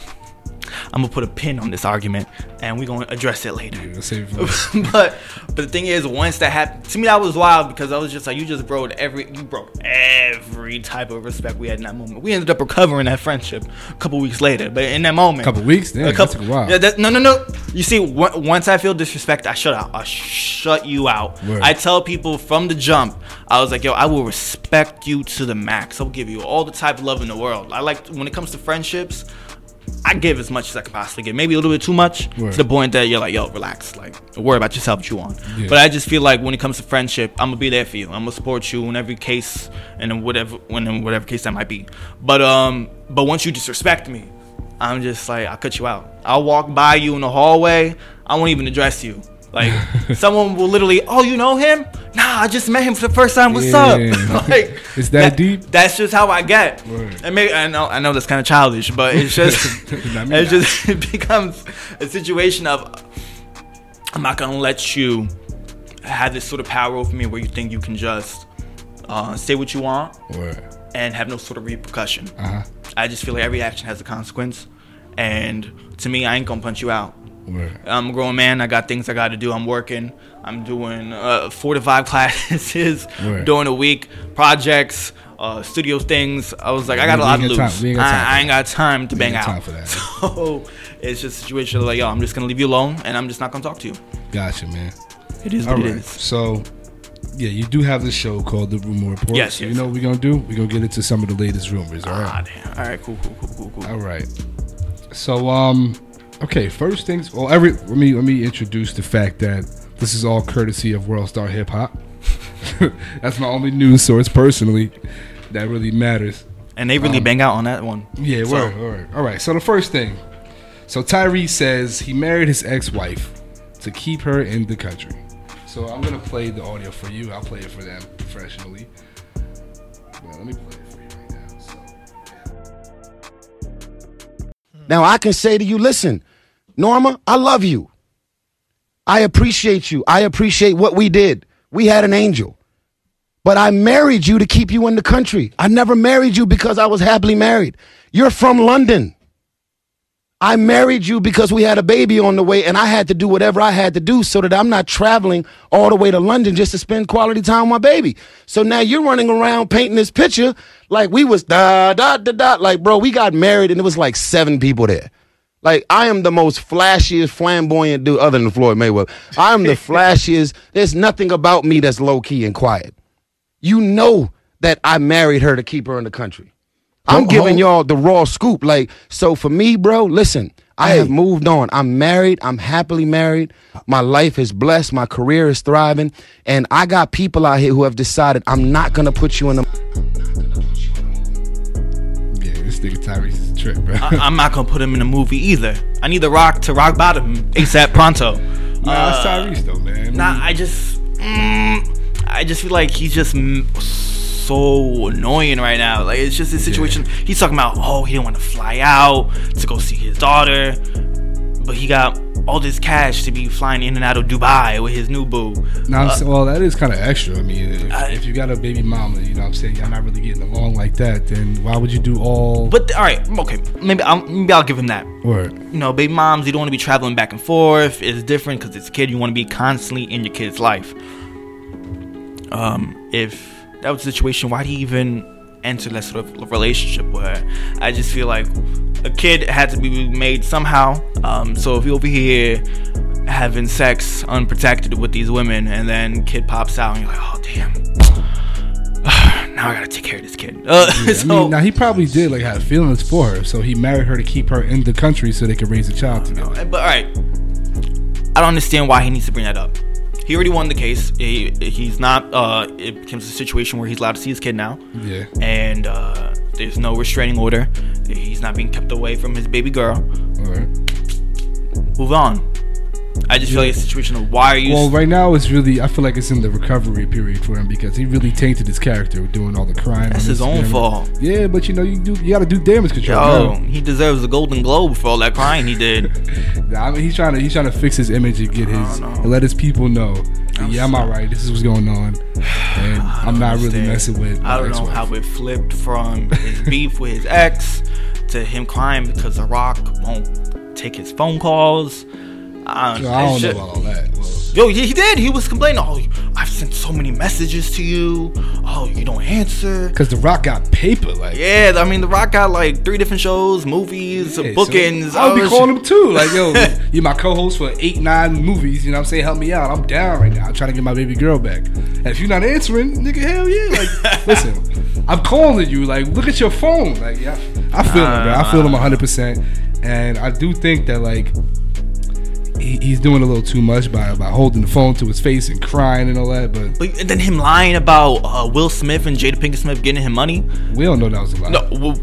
I'm gonna put a pin on this argument, and we're gonna address it later. Save but but the thing is, once that happened, to me that was wild because I was just like, you just broke every, you broke every type of respect we had in that moment. We ended up recovering that friendship a couple weeks later, but in that moment, a Couple weeks? Damn, that a while. Yeah, that, no, no, no. You see, on- once I feel disrespect, I shut out. I shut you out. Word. I tell people from the jump, I was like, yo, I will respect you to the max. I'll give you all the type of love in the world. I like when it comes to friendships. I give as much as I can possibly give. Maybe a little bit too much Word. to the point that you're like, yo, relax. Like, worry about yourself what you want. Yeah. But I just feel like when it comes to friendship, I'm gonna be there for you. I'm gonna support you in every case and in whatever when in whatever case that might be. But um, but once you disrespect me, I'm just like I'll cut you out. I'll walk by you in the hallway. I won't even address you. Like someone will literally, oh, you know him? Nah, I just met him for the first time. What's up? Like It's that deep? That's just how I get. Word. And maybe I know I know that's kind of childish, but it's just it just it becomes a situation of I'm not gonna let you have this sort of power over me where you think you can just uh, say what you want Word. and have no sort of repercussion. Uh huh. I just feel like every action has a consequence, and to me, I ain't gonna punch you out. Word. I'm a grown man. I got things I got to do. I'm working. I'm doing uh, four to five classes Word. during the week, projects, uh, studio things. I was like, I got We- a lot to ain't got lose. ain't got time for I, I ain't got time to We bang out. time for that. So it's just a situation like, yo, I'm just gonna leave you alone, and I'm just not gonna talk to you. Gotcha, man. It is All what it right. is. So, yeah, you do have this show called The Rumor Report. Yes, So yes. You know what we're gonna do? We're gonna get into some of the latest rumors. All Ah, right. damn. All right, cool, cool, cool, cool, cool. All right. So, um, okay. First things. Well, every let me let me introduce the fact that this is all courtesy of World Star Hip Hop. That's my only news source personally. That really matters. And they really Um, bang out on that one. Yeah, So- word, word. All right. So the first thing. So Tyrese says he married his ex-wife to keep her in the country. So I'm gonna play the audio for you. I'll play it for them professionally. Well, let me play it Now I can say to you, listen, Norma, I love you. I appreciate you. I appreciate what we did. We had an angel. But I married you to keep you in the country. I never married you because I was happily married. You're from London. I married you because we had a baby on the way and I had to do whatever I had to do so that I'm not traveling all the way to London just to spend quality time with my baby. So now you're running around painting this picture like we was da da da da like bro, we got married and it was like seven people there. Like I am the most flashiest, flamboyant dude other than Floyd Mayweather. I am the flashiest. There's nothing about me that's low key and quiet. You know that I married her to keep her in the country. I'm giving y'all the raw scoop. Like, so for me, bro, listen, I Hey. have moved on. I'm married. I'm happily married. My life is blessed. My career is thriving. And I got people out here who have decided I'm not going to put you in a. yeah, this nigga Tyrese is a trip, bro. I, I'm not gonna put him in a movie either. I need the Rock to rock bottom ASAP pronto. nah, it's Tyrese though, man. Nah, I just, mm, I just feel like he's just mm, so annoying right now. Like it's just this situation. He's talking about, oh, he didn't want to fly out to go see his daughter, but he got all this cash to be flying in and out of Dubai with his new boo. Now, I'm sa- well, that is kind of extra. I mean, if, I- if you got a baby mama, you know what I'm saying, y'all not really getting along like that, then why would you do all. But all right, okay, maybe I'll maybe I'll give him that. Word. you know, baby moms, you don't want to be traveling back and forth. It's different because it's a kid. You want to be constantly in your kid's life. Um, if that was the situation, why do he even enter that sort of relationship where I just feel like a kid had to be made somehow. Um, so if you're over here having sex unprotected with these women, and then kid pops out, and you're like, oh damn. now I gotta take care of this kid. Uh, I so, mean, now he probably did like have feelings for her, so he married her to keep her in the country so they could raise a child together. but all right, I don't understand why he needs to bring that up. He already won the case. He, he's not. Uh, it becomes a situation where he's allowed to see his kid now, Yeah. and uh, there's no restraining order. He's not being kept away from his baby girl. All right. Move on. I just feel like a situation of why are you? Well, right now it's really I feel like it's in the recovery period for him because he really tainted his character with doing all the crime. That's his own fault. Yeah, but you know you do you got to do damage control. Yo, he deserves a Golden Globe for all that crying he did. Nah, I mean he's trying to he's trying to fix his image and get his and let his people know. I'm yeah, I'm alright. This is what's going on, and I'm not really messing with. I don't know ex-wife. how it flipped from his beef with his ex to him crying because The Rock won't take his phone calls. I don't, I don't know about all that. Well, Yo, he, he did. He was complaining. Oh, I've sent so many messages to you. Oh, you don't answer. Cause The Rock got paper, like Yeah, I mean, The Rock got like three different shows, movies, Yeah, so bookings. I would be calling him too. Like, yo, you're my co-host for eight, nine movies. You know what I'm saying? Help me out. I'm down right now. I'm trying to get my baby girl back. And if you're not answering, nigga, hell yeah. Like, listen, I'm calling you. Like, look at your phone. Like, yeah, I feel him, bro. I uh, feel him 100. percent And I do think that like he, he's doing a little too much by by holding the phone to his face and crying and all that. But But and then him lying about uh, Will Smith and Jada Pinkett Smith getting him money. we don't know that was a lie. No, well,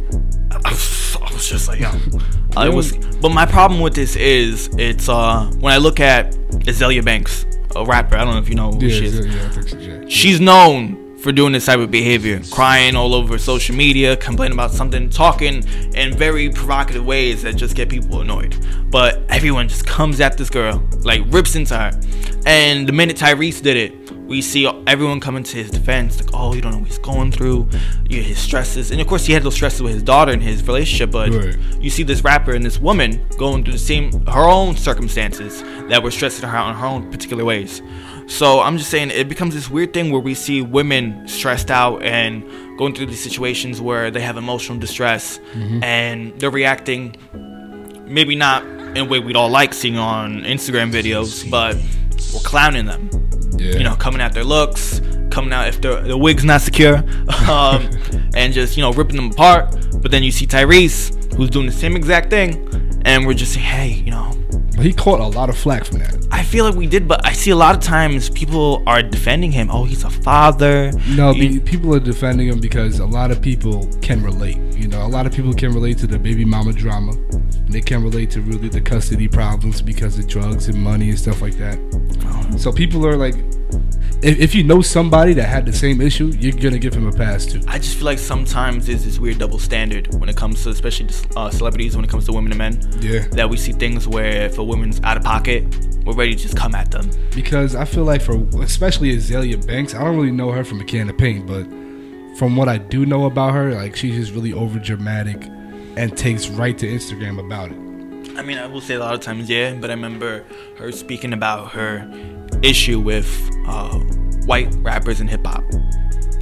I was just like, yo. I was, but my problem with this is it's uh when I look at Azealia Banks, a rapper. I don't know if you know who Yeah, she is. yeah, yeah, I think so, yeah. She's known for doing this type of behavior, crying all over social media, complaining about something, talking in very provocative ways that just get people annoyed. But everyone just comes at this girl, like rips into her. And the minute Tyrese did it, we see everyone coming to his defense, like, oh, you don't know what he's going through, you his stresses. And of course, he had those stresses with his daughter and his relationship, but Right. you see this rapper and this woman going through the same, her own circumstances that were stressing her out in her own particular ways. So I'm just saying it becomes this weird thing where we see women stressed out and going through these situations where they have emotional distress mm-hmm. and they're reacting maybe not in a way we'd all like seeing on Instagram videos, but we're clowning them. Yeah. You know, coming at their looks, coming out if their the wig's not secure, um, and just you know ripping them apart. But then you see Tyrese, who's doing the same exact thing, and we're just saying, hey, you know, But he caught a lot of flack from that. I feel like we did, but I see a lot of times people are defending him. Oh, he's a father. No, be, people are defending him because a lot of people can relate. You know, a lot of people can relate to the baby mama drama. They can relate to really the custody problems because of drugs and money and stuff like that. Oh. So people are like, if, if you know somebody that had the same issue, you're gonna give him a pass too. I just feel like sometimes there's this weird double standard when it comes to, especially uh, celebrities, when it comes to women and men. Yeah. That we see things where if a woman's out of pocket, we're ready to just come at them. Because I feel like for especially Azealia Banks, I don't really know her from a can of paint, but from what I do know about her, like she's just really over dramatic and takes right to Instagram about it. I mean, I will say a lot of times, yeah, but I remember her speaking about her issue with uh, white rappers and hip hop.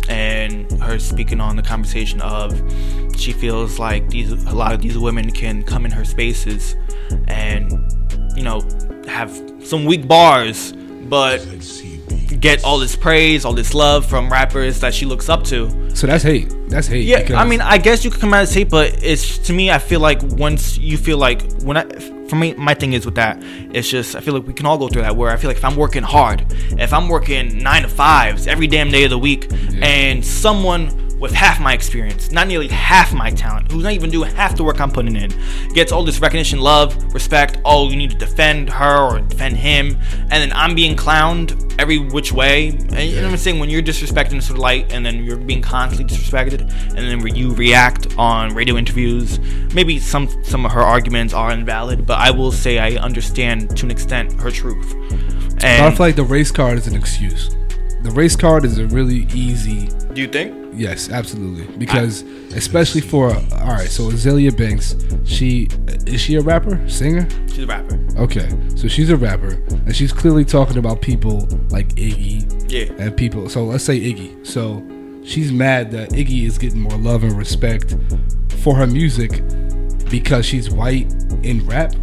And her speaking on the conversation of she feels like these a lot of these women can come in her spaces and you know have some weak bars, but get all this praise, all this love from rappers that she looks up to. So that's hate. That's hate. Yeah, I mean, I guess you could come out and hate, but it's to me. I feel like once you feel like when I, for me, my thing is with that. It's just I feel like we can all go through that. Where I feel like if I'm working hard, if I'm working nine to fives every damn day of the week, and someone with half my experience, not nearly half my talent, who's not even doing half the work I'm putting in, gets all this recognition, love, respect. Oh, you need to defend her or defend him, and then I'm being clowned every which way. And you know what I'm saying? When you're disrespecting this sort of light, and then you're being constantly disrespected, and then where you react on radio interviews, maybe some some of her arguments are invalid, but I will say I understand to an extent her truth. But I feel like the race card is an excuse. The race card is a really easy. do you think? Yes, absolutely. Because especially for all right, so Azealia Banks, she is she a rapper, singer? She's a rapper. Okay, so she's a rapper, and she's clearly talking about people like Iggy Yeah. and people. So let's say Iggy. So she's mad that Iggy is getting more love and respect for her music because she's white in rap.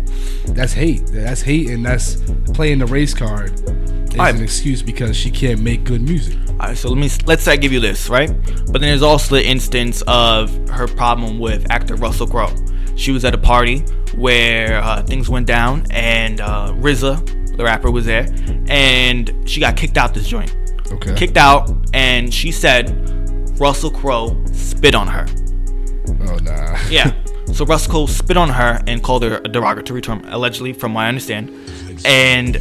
That's hate. That's hate, and that's playing the race card as Alright. an excuse because she can't make good music. All right, so let me let's say I give you this, right? But then there's also the instance of her problem with actor Russell Crowe. She was at a party where uh, things went down, and uh, RZA, the rapper, was there, and she got kicked out this joint. Okay. Kicked out, and she said Russell Crowe spit on her. Oh nah. Yeah. So Russell Crowe spit on her and called her a derogatory term, allegedly, from what I understand. And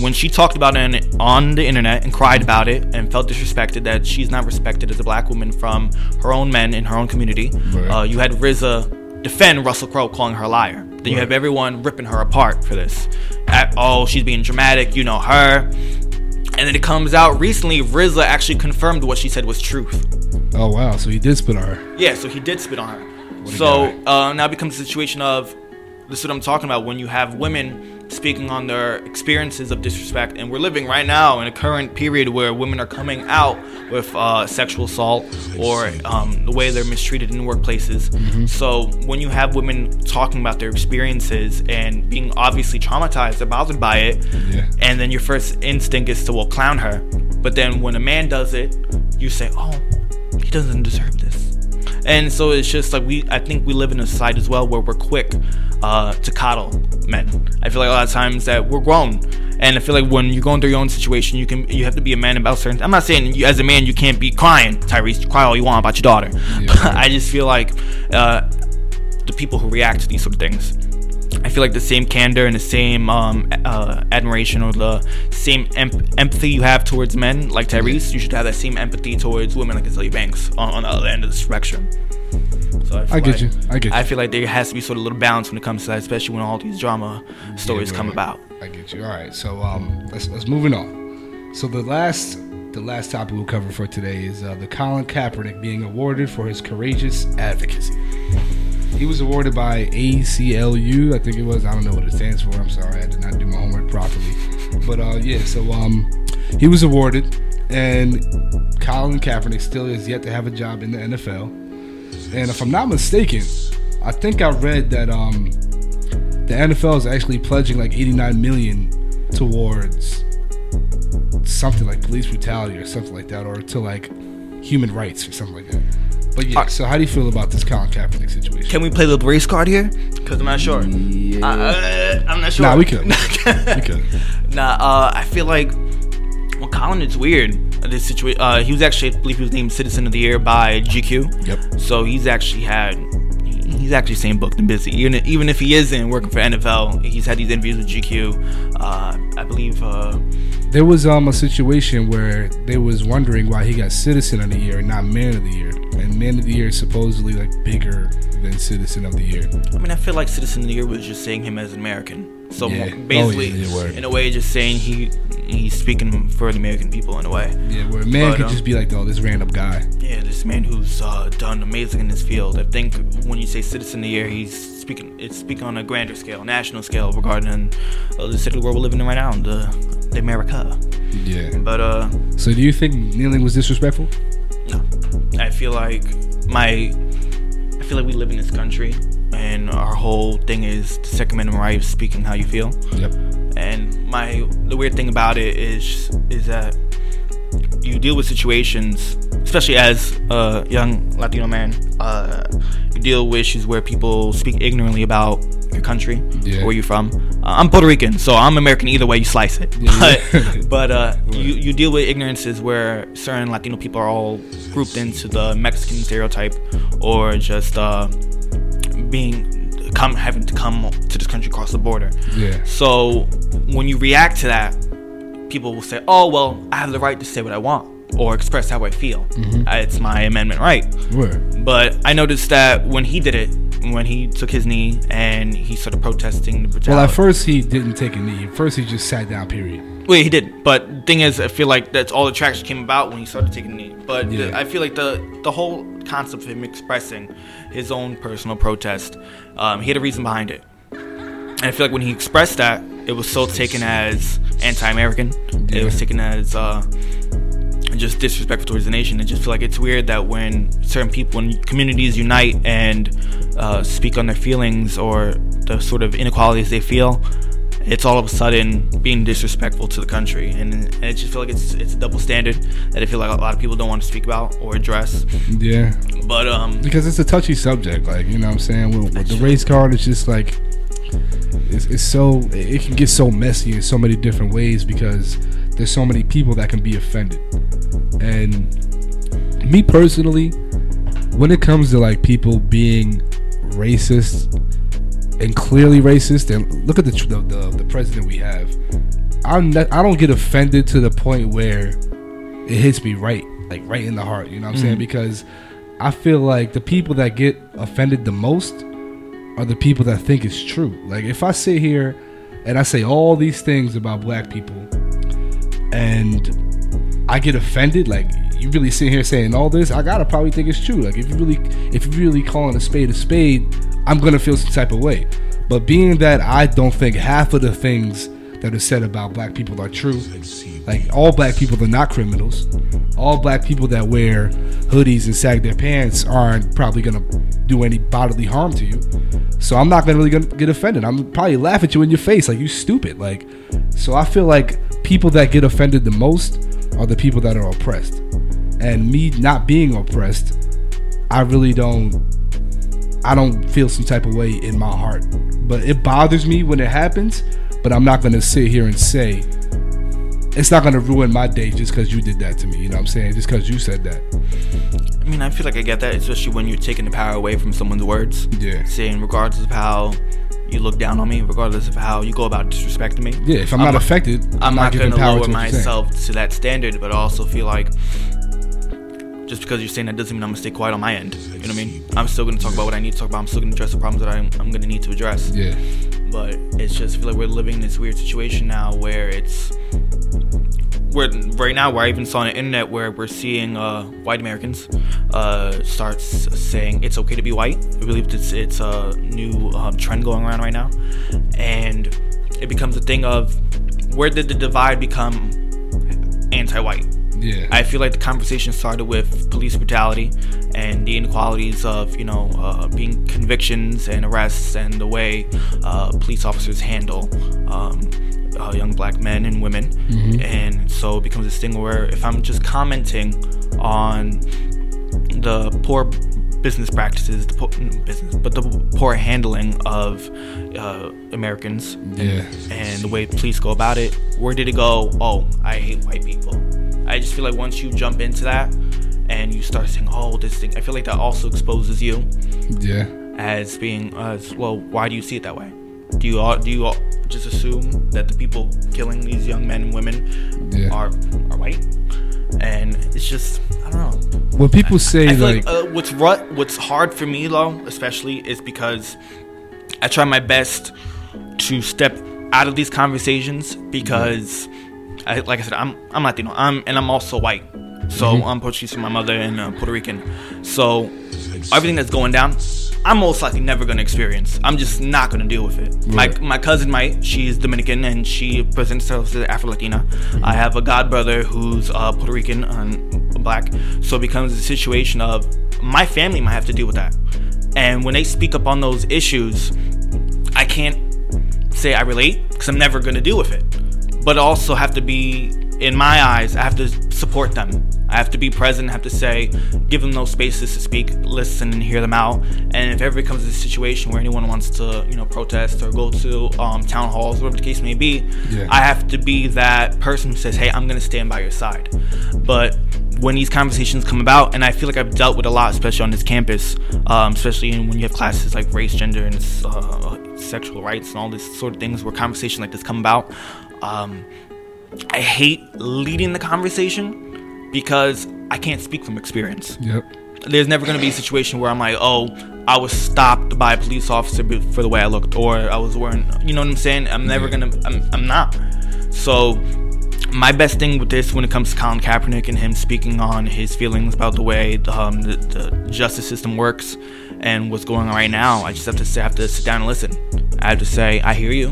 when she talked about it on the internet and cried about it and felt disrespected that she's not respected as a black woman from her own men in her own community, Right. uh, you had RZA defend Russell Crowe, calling her a liar. Then you have everyone ripping her apart for this. At, oh, she's being dramatic. You know her. And then it comes out recently, RZA actually confirmed what she said was truth. Oh wow. So he did spit on her. Yeah, so he did spit on her. So uh, now it becomes a situation of this is what I'm talking about when you have women speaking on their experiences of disrespect, and we're living right now in a current period where women are coming out with uh, sexual assault or um, the way they're mistreated in workplaces. Mm-hmm. So when you have women talking about their experiences and being obviously traumatized or bothered by it, Yeah. and then your first instinct is to well clown her, but then when a man does it, you say, oh, he doesn't deserve this. And so it's just like we, I think we live in a society as well where we're quick uh, to coddle men. I feel like a lot of times that we're grown, and I feel like when you're going through your own situation, you can, you have to be a man about certain. I'm not saying you, as a man you can't be crying, Tyrese, cry all you want about your daughter. But. I just feel like uh, the people who react to these sort of things. I feel like the same candor and the same um, uh, admiration or the same em- empathy you have towards men, like Tyrese, you should have that same empathy towards women like Azealia Banks on, on the other end of the spectrum. So feel I get like- you. I get you. I feel like there has to be sort of a little balance when it comes to that, especially when all these drama stories Yeah, come about. I get you. All right. So um, let's let's moving on. So the last the last topic we'll cover for today is uh, the Colin Kaepernick being awarded for his courageous advocacy. He was awarded by ACLU, I think it was. I don't know what it stands for. I'm sorry, I did not do my homework properly. But uh, yeah, so um, he was awarded, and Colin Kaepernick still is yet to have a job in the NFL. And if I'm not mistaken, I think I read that um, the NFL is actually pledging like 89 million towards something like police brutality or something like that, or to like human rights or something like that. But yeah, Alright. so how do you feel about this Colin Kaepernick situation? Can we play the race card here? Because I'm not sure. Uh, uh, I'm not sure. Nah, we could. we could. Nah, uh, I feel like well, Colin is weird. uh, This situation. Uh, he was actually, I believe, he was named Citizen of the Year by GQ. Yep. So he's actually had. He's actually staying booked and busy. Even even if he isn't working for NFL, he's had these interviews with GQ. Uh, I believe. Uh, There was um a situation where they was wondering why he got Citizen of the Year and not Man of the Year, and Man of the Year is supposedly like bigger than Citizen of the Year. I mean, I feel like Citizen of the Year was just saying him as an American. So Yeah. more- Oh, basically, yeah, in a way, just saying he he's speaking for the American people in a way. Yeah, where a man But, could um, just be like, oh, this random guy. Yeah, this man who's uh, done amazing in this field. I think when you say Citizen of the Year, he's speaking. It's speaking on a grander scale, national scale, regarding uh, the city where we're living in right now, the, the America. Yeah. But uh, So do you think kneeling was disrespectful? No, I feel like my, I feel like we live in this country, and our whole thing is the Second Amendment right of speaking how you feel. Yep. And my the weird thing about it is is that you deal with situations, especially as a young Latino man, uh, you deal with issues where people speak ignorantly about your country, Yeah. where you're from. Uh, I'm Puerto Rican, so I'm American either way you slice it. Yeah, but but uh, you you deal with ignorances where certain Latino people are all grouped into the Mexican stereotype, or just uh, being come having to come to this country across the border. Yeah. So when you react to that, people will say, "Oh, well, I have the right to say what I want or express how I feel. Mm-hmm. Uh, It's my amendment right." Word. But I noticed that when he did it, when he took his knee and he started protesting the brutality. Well, at first he didn't take a knee. At first he just sat down. Period. Wait, he did. But thing is, I feel like that's all the traction came about when he started taking the knee. But the, I feel like the the whole concept of him expressing his own personal protest, um, he had a reason behind it. And I feel like when he expressed that, it was so taken as anti-American. It was taken as uh, just disrespectful towards the nation. I just feel like it's weird that when certain people, when communities unite and uh, speak on their feelings or the sort of inequalities they feel, it's all of a sudden being disrespectful to the country, and, and I just feel like it's it's a double standard that I feel like a lot of people don't want to speak about or address. Yeah, But um, because it's a touchy subject. Like you know, what I'm saying with, with the race card, it's just like it's, it's so it can get so messy in so many different ways because there's so many people that can be offended. And me personally, when it comes to like people being racist and clearly racist, and look at the the, the, the president we have, I'm not, I don't get offended to the point where it hits me right, like right in the heart. You know what I'm saying? Mm. Because I feel like the people that get offended the most are the people that think it's true. Like if I sit here and I say all these things about black people and I get offended, like you really sitting here saying all this, I gotta probably think it's true. Like if you really if you really calling a spade a spade, I'm gonna feel some type of way. But being that I don't think half of the things that are said about black people are true, like all black people are not criminals. All black people that wear hoodies and sag their pants aren't probably gonna do any bodily harm to you. So I'm not gonna really gonna get offended. I'm probably laugh at you in your face like you stupid. Like so I feel like people that get offended the most are the people that are oppressed. And me not being oppressed, I really don't I don't feel some type of way in my heart. But it bothers me when it happens, but I'm not gonna sit here and say it's not gonna ruin my day just because you did that to me. You know what I'm saying? Just because you said that. I mean, I feel like I get that, especially when you're taking the power away from someone's words. Yeah. Saying, regardless of how you look down on me, regardless of how you go about disrespecting me. Yeah, if I'm, not affected, I'm, I'm not, not power lower to what saying. myself to that standard, but I also feel like just because you're saying that doesn't mean I'm going to stay quiet on my end. You know what I mean? I'm still going to talk about what I need to talk about. I'm still going to address the problems that I'm, I'm going to need to address. Yeah. But it's just I feel like we're living in this weird situation now where it's where right now where I even saw on the internet where we're seeing uh, white Americans uh, start s- saying it's okay to be white. I believe it's it's a new um, trend going around right now, and it becomes a thing of where did the divide become anti-white? Yeah. I feel like the conversation started with police brutality and the inequalities of you know uh, being convictions and arrests and the way uh, police officers handle um, uh, young black men and women. And so it becomes this thing where if I'm just commenting on the poor business practices, the po- mm, business, but the poor handling of uh, Americans Yeah. and the way police go about it, where did it go? Oh, I hate white people. I just feel like once you jump into that and you start saying, oh, this thing, I feel like that also exposes you Yeah. as being, as well, why do you see it that way? Do you all, do you all just assume that the people killing these young men and women Yeah. are are white? And it's just, I don't know. When people say I like, like, uh, what's ru- what's hard for me though, especially, is because I try my best to step out of these conversations because, I, like I said, I'm I'm Latino. I'm and I'm also white, so Mm-hmm. I'm Portuguese from my mother and uh, Puerto Rican. So everything that's going down, I'm most likely never gonna experience. I'm just not gonna deal with it. Right. My my cousin might. She's Dominican and she presents herself as Afro Latina. I have a god brother who's uh, Puerto Rican and black. So it becomes a situation of my family might have to deal with that. And when they speak up on those issues, I can't say I relate because I'm never gonna deal with it. But also have to be in my eyes, I have to support them. I have to be present, I have to say, give them those spaces to speak, listen and hear them out. And if ever it comes to a situation where anyone wants to, you know, protest or go to um, town halls, whatever the case may be, Yeah. I have to be that person who says, hey, I'm gonna stand by your side. But when these conversations come about, and I feel like I've dealt with a lot, especially on this campus, um, especially when you have classes like race, gender, and uh, sexual rights and all these sort of things where conversations like this come about. Um, I hate leading the conversation because I can't speak from experience. yep. There's never going to be a situation where I'm like, oh, I was stopped by a police officer for the way I looked, or I was wearing, you know what I'm saying? I'm never going to, I'm, I'm not. So, my best thing with this when it comes to Colin Kaepernick and him speaking on his feelings about the way um, the, the justice system works and what's going on right now, I just have to have to sit down and listen. I have to say, I hear you.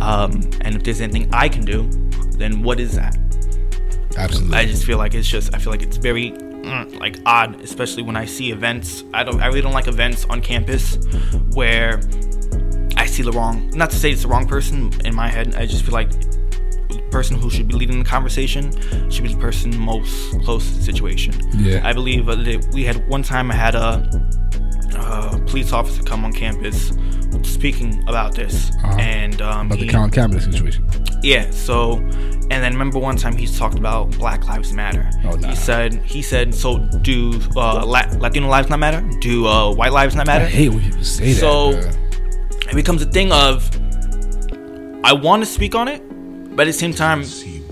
Um, and if there's anything I can do, then what is that? Absolutely. I just feel like it's just I feel like it's very mm, like odd, especially when I see events. I don't I really don't like events on campus where I see the wrong. Not to say it's the wrong person in my head. I just feel like the person who should be leading the conversation should be the person most close to the situation. Yeah. I believe that we had one time I had a, a police officer come on campus speaking about this, Uh-huh. and um, About the he- Colin Kaepernick situation. yeah. So, and then remember one time he's talked about Black Lives Matter. Oh, nah. He said he said so. Do uh, La- Latino lives not matter? Do uh, white lives not I matter? hate when people say So- that. bruh. it becomes a thing of I want to speak on it, but at the same time,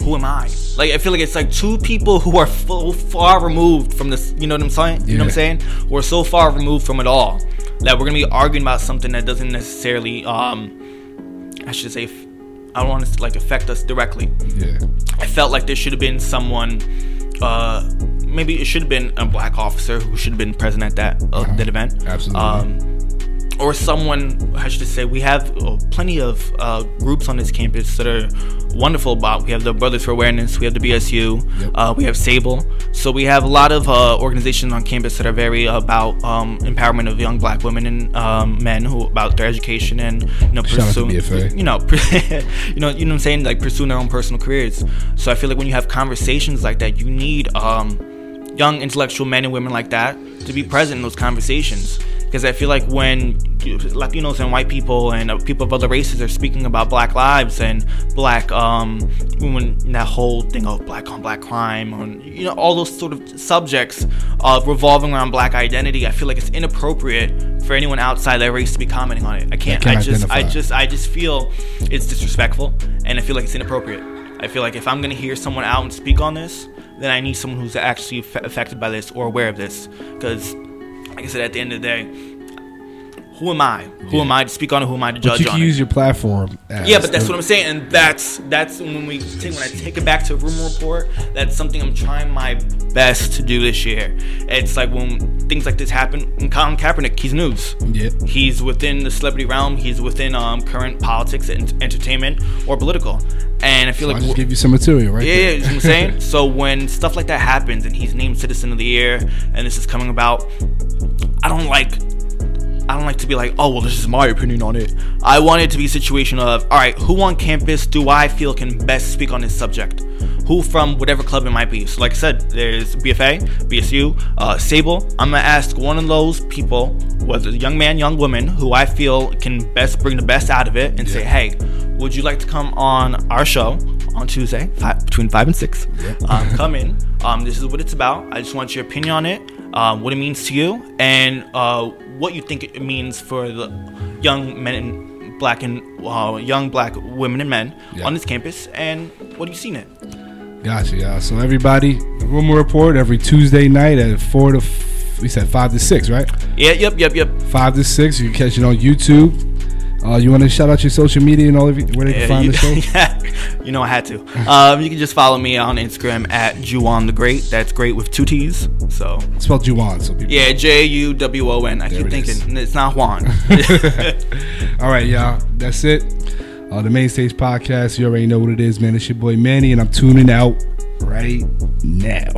who am I? Like I feel like it's like two people who are so far removed from this. You know what I'm saying? You know what I'm saying? We're so far removed from it all that we're gonna be arguing about something that doesn't necessarily, um, I should say, I don't want to like affect us directly. Yeah. I felt like there should have been someone. Uh, maybe it should have been a black officer who should have been present at that uh, that event. Uh-huh. Absolutely. Um, or someone, I should say, we have uh, plenty of uh, groups on this campus that are wonderful about. We have the Brothers for Awareness, we have the BSU, Yep. uh, we have Sable. So we have a lot of uh, organizations on campus that are very about um, empowerment of young black women and um, men who about their education and you know pursuing, you know, you know, you know what I'm saying, like pursuing their own personal careers. So I feel like when you have conversations like that, you need um, young intellectual men and women like that to be present in those conversations. Because I feel like when Latinos and white people and uh, people of other races are speaking about Black lives and Black, um, when that whole thing of Black on Black crime, and you know all those sort of subjects of revolving around Black identity, I feel like it's inappropriate for anyone outside that race to be commenting on it. I can't. can't I just. I just. I just feel it's disrespectful, and I feel like it's inappropriate. I feel like if I'm gonna hear someone out and speak on this, then I need someone who's actually aff- affected by this or aware of this. Because, like I said, at the end of the day, who am I? Who Yeah. am I to speak on it? Who am I to But judge you on can it? use your platform. As Yeah, but that's what I'm saying, and that's that's when we take when I take it back to rumor report. That's something I'm trying my best to do this year. It's like when things like this happen. And Colin Kaepernick, he's news. Yeah. He's within the celebrity realm. He's within um, current politics and entertainment or political. And I feel like. I just give you some material, right? yeah, there. you know what I'm saying. so when stuff like that happens, and he's named Citizen of the Year, and this is coming about, I don't like. I don't like to be like, oh well, this is my opinion on it. I want it to be a situation of, all right, who on campus do I feel can best speak on this subject? Who from whatever club it might be. So, like I said, there's BFA, BSU, uh, Sable. I'm gonna ask one of those people, whether young man, young woman, who I feel can best bring the best out of it, and say, hey, would you like to come on our show on Tuesday, five, between five and six? Um, come in. Um, this is what it's about. I just want your opinion on it, um, what it means to you, and uh, what you think it means for the young men and black and uh, young black women and men Yeah. on this campus, and what have you seen it? Gotcha, y'all. So everybody, the rumor report every Tuesday night at four to f- we said five to six, right? Yeah, yep, yep, yep. Five to six. You can catch it on YouTube. Uh, you want to shout out your social media and all of you, where they can Yeah, find you, the show? yeah, you know I had to. Um, you can just follow me on Instagram at Juwon the Great. That's great with two T's. So Spelled Juwon, so people. yeah, J U W O N. I There keep it is. thinking it's not Juan. All right, y'all. That's it. Uh, the main stage podcast. You already know what it is, man. It's your boy Manny, and I'm tuning out right now.